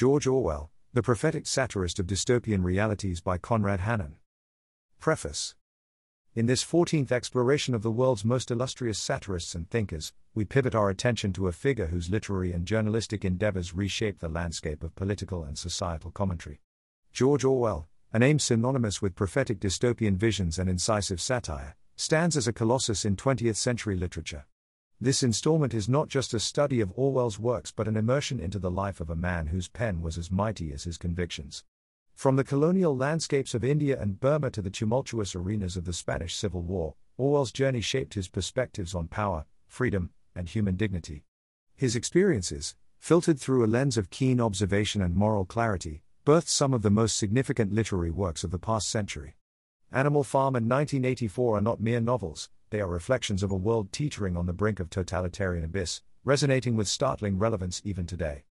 George Orwell, The Prophetic Satirist of Dystopian Realities by Conrad Hannon. Preface In this 14th exploration of the world's most illustrious satirists and thinkers, we pivot our attention to a figure whose literary and journalistic endeavors reshape the landscape of political and societal commentary. George Orwell, a name synonymous with prophetic dystopian visions and incisive satire, stands as a colossus in 20th century literature. This installment is not just a study of Orwell's works but an immersion into the life of a man whose pen was as mighty as his convictions. From the colonial landscapes of India and Burma to the tumultuous arenas of the Spanish Civil War, Orwell's journey shaped his perspectives on power, freedom, and human dignity. His experiences, filtered through a lens of keen observation and moral clarity, birthed some of the most significant literary works of the past century. Animal Farm and 1984 are not mere novels, they are reflections of a world teetering on the brink of totalitarian abyss, resonating with startling relevance even today.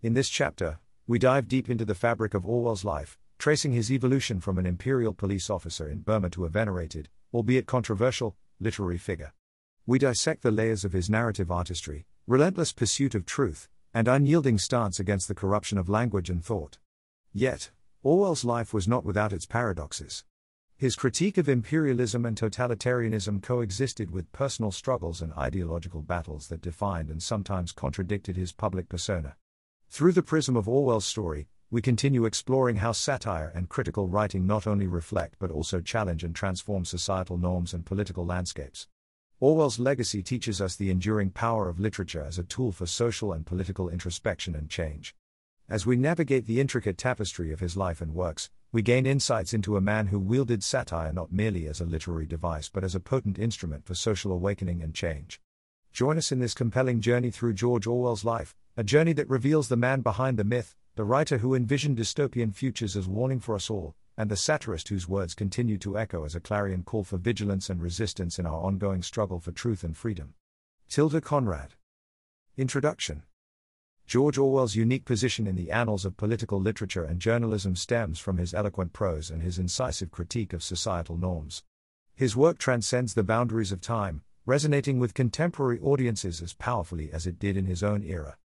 In this chapter, we dive deep into the fabric of Orwell's life, tracing his evolution from an imperial police officer in Burma to a venerated, albeit controversial, literary figure. We dissect the layers of his narrative artistry, relentless pursuit of truth, and unyielding stance against the corruption of language and thought. Yet, Orwell's life was not without its paradoxes. His critique of imperialism and totalitarianism coexisted with personal struggles and ideological battles that defined and sometimes contradicted his public persona. Through the prism of Orwell's story, we continue exploring how satire and critical writing not only reflect but also challenge and transform societal norms and political landscapes. Orwell's legacy teaches us the enduring power of literature as a tool for social and political introspection and change. As we navigate the intricate tapestry of his life and works, we gain insights into a man who wielded satire not merely as a literary device but as a potent instrument for social awakening and change. Join us in this compelling journey through George Orwell's life, a journey that reveals the man behind the myth, the writer who envisioned dystopian futures as warning for us all, and the satirist whose words continue to echo as a clarion call for vigilance and resistance in our ongoing struggle for truth and freedom. Tilda Conrad. Introduction George Orwell's unique position in the annals of political literature and journalism stems from his eloquent prose and his incisive critique of societal norms. His work transcends the boundaries of time, resonating with contemporary audiences as powerfully as it did in his own era.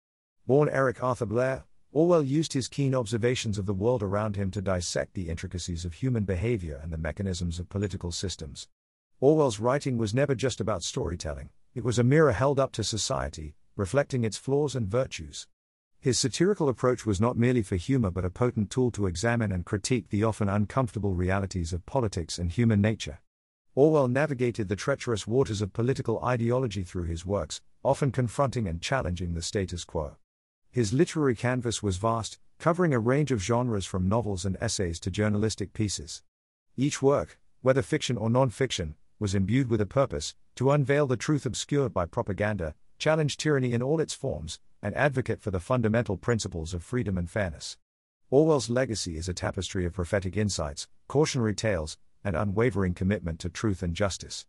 Born Eric Arthur Blair, Orwell used his keen observations of the world around him to dissect the intricacies of human behavior and the mechanisms of political systems. Orwell's writing was never just about storytelling, it was a mirror held up to society, reflecting its flaws and virtues. His satirical approach was not merely for humor but a potent tool to examine and critique the often uncomfortable realities of politics and human nature. Orwell navigated the treacherous waters of political ideology through his works, often confronting and challenging the status quo. His literary canvas was vast, covering a range of genres from novels and essays to journalistic pieces. Each work, whether fiction or non fiction, was imbued with a purpose to unveil the truth obscured by propaganda, challenge tyranny in all its forms, and advocate for the fundamental principles of freedom and fairness. Orwell's legacy is a tapestry of prophetic insights, cautionary tales, and unwavering commitment to truth and justice.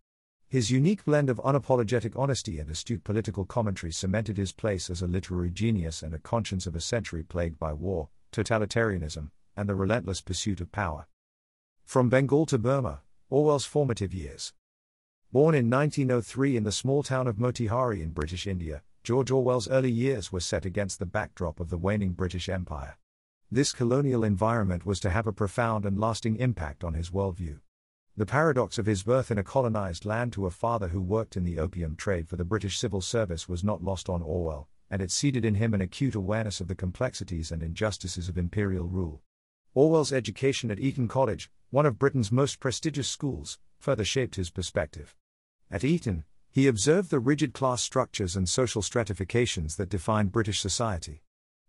His unique blend of unapologetic honesty and astute political commentary cemented his place as a literary genius and a conscience of a century plagued by war, totalitarianism, and the relentless pursuit of power. From Bengal to Burma, Orwell's formative years. Born in 1903 in the small town of Motihari in British India, George Orwell's early years were set against the backdrop of the waning British Empire. This colonial environment was to have a profound and lasting impact on his worldview. The paradox of his birth in a colonized land to a father who worked in the opium trade for the British Civil Service was not lost on Orwell, and it seeded in him an acute awareness of the complexities and injustices of imperial rule. Orwell's education at Eton College, one of Britain's most prestigious schools, further shaped his perspective. At Eton, he observed the rigid class structures and social stratifications that defined British society.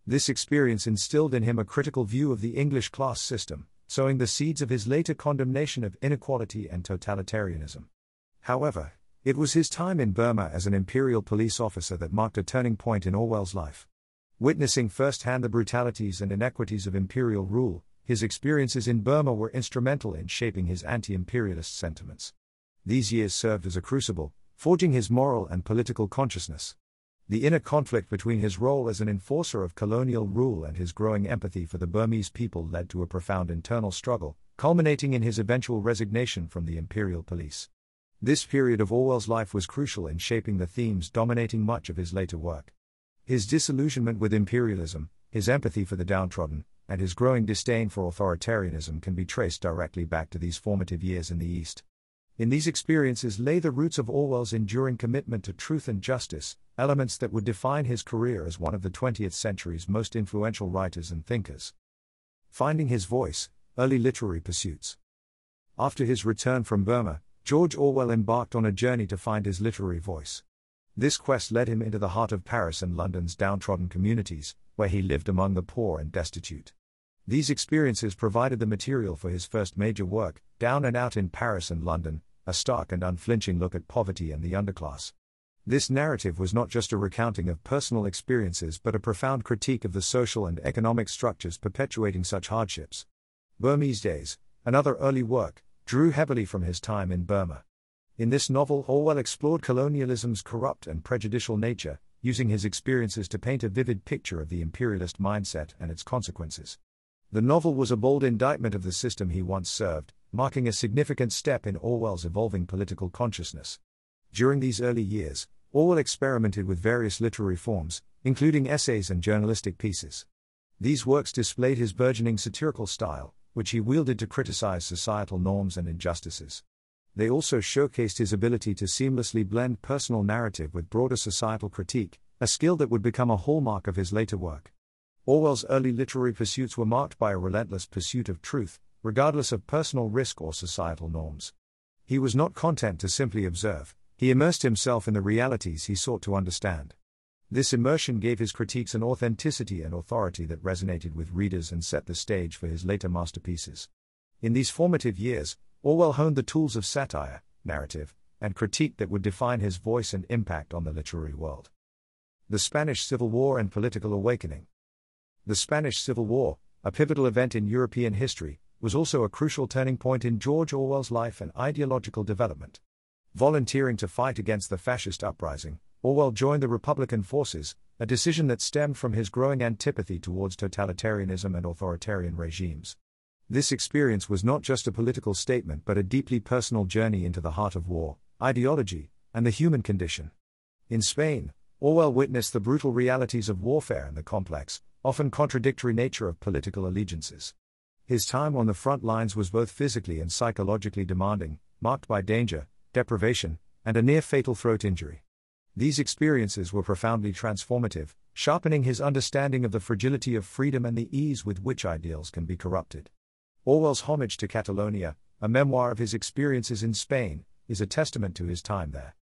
This experience instilled in him a critical view of the English class system, sowing the seeds of his later condemnation of inequality and totalitarianism. However, it was his time in Burma as an imperial police officer that marked a turning point in Orwell's life. Witnessing firsthand the brutalities and inequities of imperial rule, his experiences in Burma were instrumental in shaping his anti imperialist sentiments. These years served as a crucible, forging his moral and political consciousness. The inner conflict between his role as an enforcer of colonial rule and his growing empathy for the Burmese people led to a profound internal struggle, culminating in his eventual resignation from the imperial police. This period of Orwell's life was crucial in shaping the themes dominating much of his later work. His disillusionment with imperialism, his empathy for the downtrodden, and his growing disdain for authoritarianism can be traced directly back to these formative years in the East. In these experiences lay the roots of Orwell's enduring commitment to truth and justice, elements that would define his career as one of the 20th century's most influential writers and thinkers. Finding his voice, early literary pursuits. After his return from Burma, George Orwell embarked on a journey to find his literary voice. This quest led him into the heart of Paris and London's downtrodden communities, where he lived among the poor and destitute. These experiences provided the material for his first major work, Down and Out in Paris and London, a stark and unflinching look at poverty and the underclass. This narrative was not just a recounting of personal experiences but a profound critique of the social and economic structures perpetuating such hardships. Burmese Days, another early work, drew heavily from his time in Burma. In this novel, Orwell explored colonialism's corrupt and prejudicial nature, using his experiences to paint a vivid picture of the imperialist mindset and its consequences. The novel was a bold indictment of the system he once served, marking a significant step in Orwell's evolving political consciousness. During these early years, Orwell experimented with various literary forms, including essays and journalistic pieces. These works displayed his burgeoning satirical style, which he wielded to criticize societal norms and injustices. They also showcased his ability to seamlessly blend personal narrative with broader societal critique, a skill that would become a hallmark of his later work. Orwell's early literary pursuits were marked by a relentless pursuit of truth, regardless of personal risk or societal norms. He was not content to simply observe, he immersed himself in the realities he sought to understand. This immersion gave his critiques an authenticity and authority that resonated with readers and set the stage for his later masterpieces. In these formative years, Orwell honed the tools of satire, narrative, and critique that would define his voice and impact on the literary world. The Spanish Civil War and Political Awakening. The Spanish Civil War, a pivotal event in European history, was also a crucial turning point in George Orwell's life and ideological development. Volunteering to fight against the fascist uprising, Orwell joined the Republican forces, a decision that stemmed from his growing antipathy towards totalitarianism and authoritarian regimes. This experience was not just a political statement but a deeply personal journey into the heart of war, ideology, and the human condition. In Spain, Orwell witnessed the brutal realities of warfare and the complex, often contradictory nature of political allegiances. His time on the front lines was both physically and psychologically demanding, marked by danger, deprivation, and a near fatal throat injury. These experiences were profoundly transformative, sharpening his understanding of the fragility of freedom and the ease with which ideals can be corrupted. Orwell's Homage to Catalonia, a memoir of his experiences in Spain, is a testament to his time there.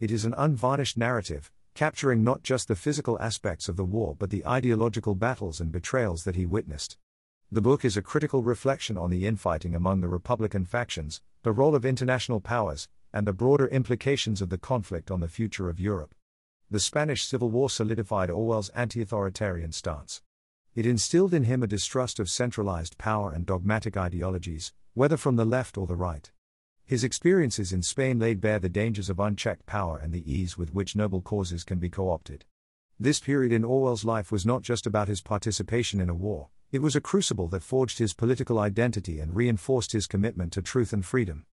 It is an unvarnished narrative, capturing not just the physical aspects of the war but the ideological battles and betrayals that he witnessed. The book is a critical reflection on the infighting among the Republican factions, the role of international powers, and the broader implications of the conflict on the future of Europe. The Spanish Civil War solidified Orwell's anti authoritarian stance. It instilled in him a distrust of centralized power and dogmatic ideologies, whether from the left or the right. His experiences in Spain laid bare the dangers of unchecked power and the ease with which noble causes can be co opted. This period in Orwell's life was not just about his participation in a war, it was a crucible that forged his political identity and reinforced his commitment to truth and freedom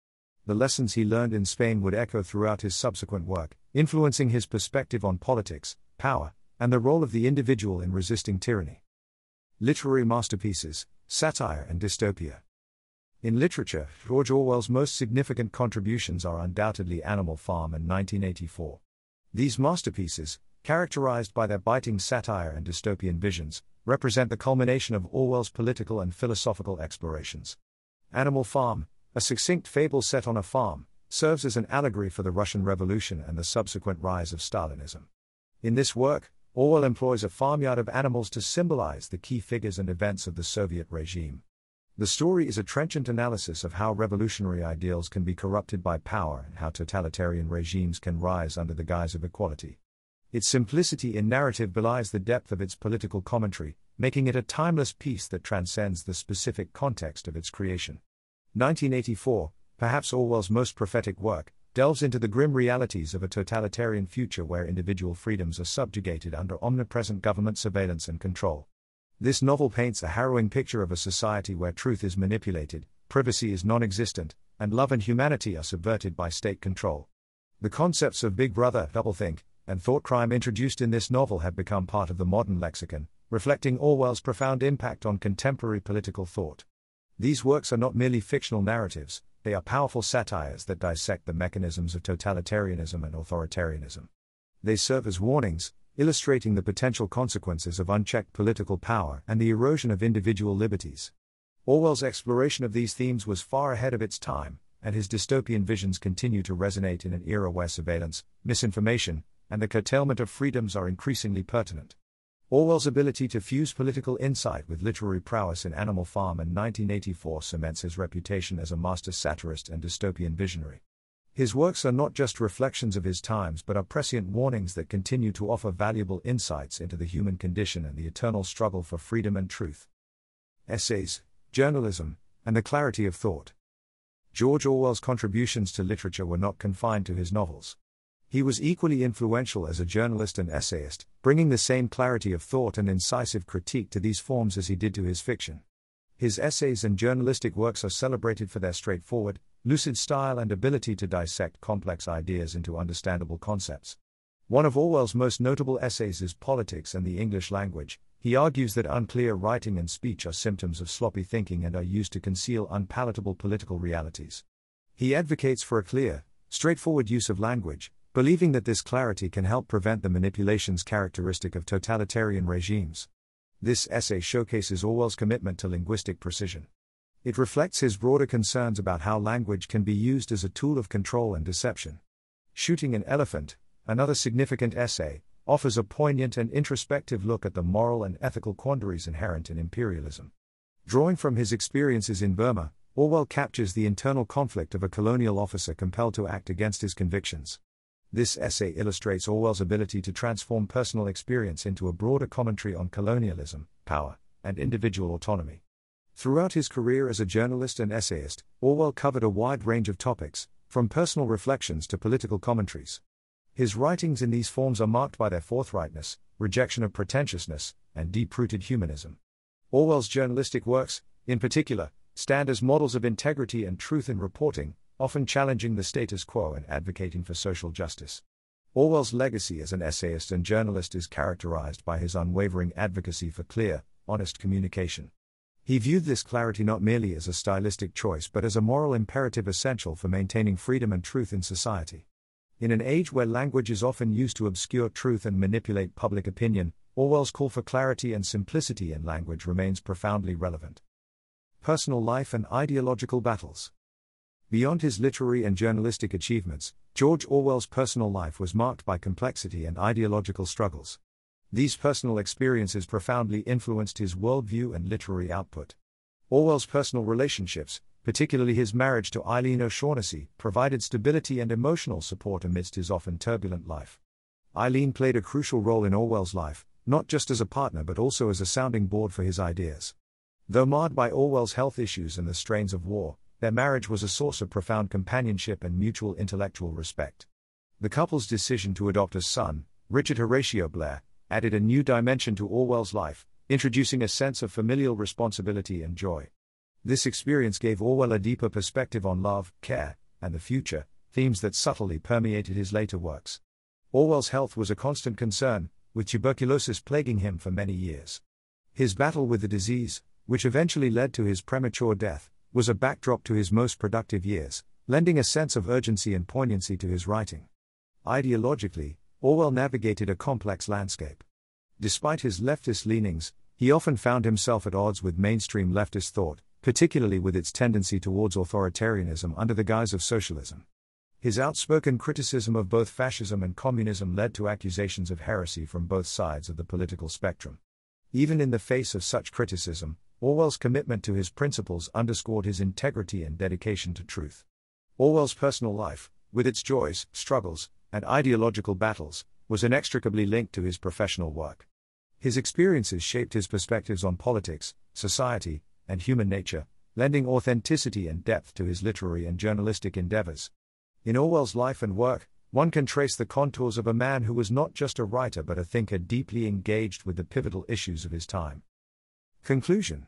the lessons he learned in Spain would echo throughout his subsequent work, influencing his perspective on politics, power, and the role of the individual in resisting tyranny. Literary masterpieces, satire, and dystopia. In literature, George Orwell's most significant contributions are undoubtedly Animal Farm and 1984. These masterpieces, characterized by their biting satire and dystopian visions, represent the culmination of Orwell's political and philosophical explorations. Animal Farm, a succinct fable set on a farm, serves as an allegory for the Russian Revolution and the subsequent rise of Stalinism. In this work, Orwell employs a farmyard of animals to symbolize the key figures and events of the Soviet regime. The story is a trenchant analysis of how revolutionary ideals can be corrupted by power and how totalitarian regimes can rise under the guise of equality. Its simplicity in narrative belies the depth of its political commentary, making it a timeless piece that transcends the specific context of its creation. 1984, perhaps Orwell's most prophetic work, delves into the grim realities of a totalitarian future where individual freedoms are subjugated under omnipresent government surveillance and control. This novel paints a harrowing picture of a society where truth is manipulated, privacy is non existent, and love and humanity are subverted by state control. The concepts of Big Brother, doublethink, and thought crime introduced in this novel have become part of the modern lexicon, reflecting Orwell's profound impact on contemporary political thought. These works are not merely fictional narratives, they are powerful satires that dissect the mechanisms of totalitarianism and authoritarianism. They serve as warnings, illustrating the potential consequences of unchecked political power and the erosion of individual liberties. Orwell's exploration of these themes was far ahead of its time, and his dystopian visions continue to resonate in an era where surveillance, misinformation, and the curtailment of freedoms are increasingly pertinent. Orwell's ability to fuse political insight with literary prowess in Animal Farm and 1984 cements his reputation as a master satirist and dystopian visionary. His works are not just reflections of his times but are prescient warnings that continue to offer valuable insights into the human condition and the eternal struggle for freedom and truth. Essays, journalism, and the clarity of thought. George Orwell's contributions to literature were not confined to his novels. He was equally influential as a journalist and essayist, bringing the same clarity of thought and incisive critique to these forms as he did to his fiction. His essays and journalistic works are celebrated for their straightforward, lucid style and ability to dissect complex ideas into understandable concepts. One of Orwell's most notable essays is Politics and the English Language. He argues that unclear writing and speech are symptoms of sloppy thinking and are used to conceal unpalatable political realities. He advocates for a clear, straightforward use of language, believing that this clarity can help prevent the manipulations characteristic of totalitarian regimes. This essay showcases Orwell's commitment to linguistic precision. It reflects his broader concerns about how language can be used as a tool of control and deception. Shooting an Elephant, another significant essay, offers a poignant and introspective look at the moral and ethical quandaries inherent in imperialism. Drawing from his experiences in Burma, Orwell captures the internal conflict of a colonial officer compelled to act against his convictions. This essay illustrates Orwell's ability to transform personal experience into a broader commentary on colonialism, power, and individual autonomy. Throughout his career as a journalist and essayist, Orwell covered a wide range of topics, from personal reflections to political commentaries. His writings in these forms are marked by their forthrightness, rejection of pretentiousness, and deep rooted humanism. Orwell's journalistic works, in particular, stand as models of integrity and truth in reporting, often challenging the status quo and advocating for social justice. Orwell's legacy as an essayist and journalist is characterized by his unwavering advocacy for clear, honest communication. He viewed this clarity not merely as a stylistic choice but as a moral imperative essential for maintaining freedom and truth in society. In an age where language is often used to obscure truth and manipulate public opinion, Orwell's call for clarity and simplicity in language remains profoundly relevant. Personal life and ideological battles. Beyond his literary and journalistic achievements, George Orwell's personal life was marked by complexity and ideological struggles. These personal experiences profoundly influenced his worldview and literary output. Orwell's personal relationships, particularly his marriage to Eileen O'Shaughnessy, provided stability and emotional support amidst his often turbulent life. Eileen played a crucial role in Orwell's life, not just as a partner but also as a sounding board for his ideas. Though marred by Orwell's health issues and the strains of war, their marriage was a source of profound companionship and mutual intellectual respect. The couple's decision to adopt a son, Richard Horatio Blair, added a new dimension to Orwell's life, introducing a sense of familial responsibility and joy. This experience gave Orwell a deeper perspective on love, care, and the future, themes that subtly permeated his later works. Orwell's health was a constant concern, with tuberculosis plaguing him for many years. His battle with the disease, which eventually led to his premature death, was a backdrop to his most productive years, lending a sense of urgency and poignancy to his writing. Ideologically, Orwell navigated a complex landscape. Despite his leftist leanings, he often found himself at odds with mainstream leftist thought, particularly with its tendency towards authoritarianism under the guise of socialism. His outspoken criticism of both fascism and communism led to accusations of heresy from both sides of the political spectrum. Even in the face of such criticism, Orwell's commitment to his principles underscored his integrity and dedication to truth. Orwell's personal life, with its joys, struggles, and ideological battles, was inextricably linked to his professional work. His experiences shaped his perspectives on politics, society, and human nature, lending authenticity and depth to his literary and journalistic endeavors. In Orwell's life and work, one can trace the contours of a man who was not just a writer but a thinker deeply engaged with the pivotal issues of his time. Conclusion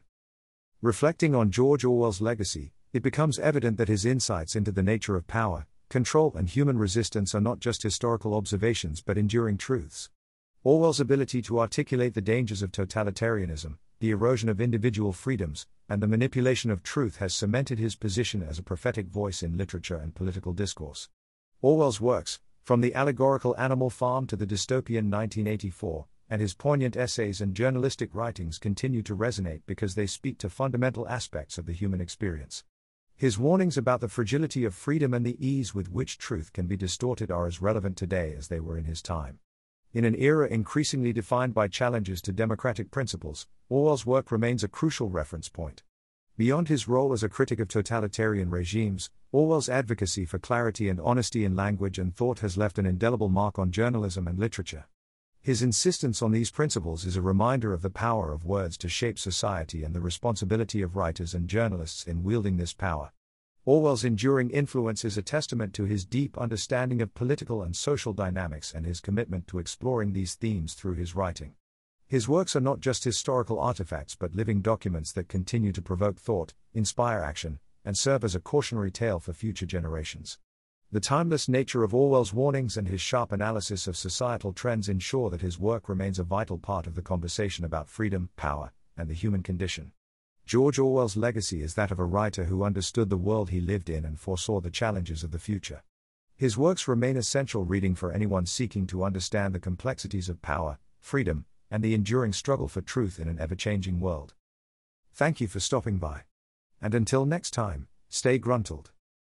Reflecting on George Orwell's legacy, it becomes evident that his insights into the nature of power, control, and human resistance are not just historical observations but enduring truths. Orwell's ability to articulate the dangers of totalitarianism, the erosion of individual freedoms, and the manipulation of truth has cemented his position as a prophetic voice in literature and political discourse. Orwell's works, from the allegorical Animal Farm to the dystopian 1984, and his poignant essays and journalistic writings continue to resonate because they speak to fundamental aspects of the human experience. His warnings about the fragility of freedom and the ease with which truth can be distorted are as relevant today as they were in his time. In an era increasingly defined by challenges to democratic principles, Orwell's work remains a crucial reference point. Beyond his role as a critic of totalitarian regimes, Orwell's advocacy for clarity and honesty in language and thought has left an indelible mark on journalism and literature. His insistence on these principles is a reminder of the power of words to shape society and the responsibility of writers and journalists in wielding this power. Orwell's enduring influence is a testament to his deep understanding of political and social dynamics and his commitment to exploring these themes through his writing. His works are not just historical artifacts but living documents that continue to provoke thought, inspire action, and serve as a cautionary tale for future generations. The timeless nature of Orwell's warnings and his sharp analysis of societal trends ensure that his work remains a vital part of the conversation about freedom, power, and the human condition. George Orwell's legacy is that of a writer who understood the world he lived in and foresaw the challenges of the future. His works remain essential reading for anyone seeking to understand the complexities of power, freedom, and the enduring struggle for truth in an ever changing world. Thank you for stopping by. And until next time, stay gruntled.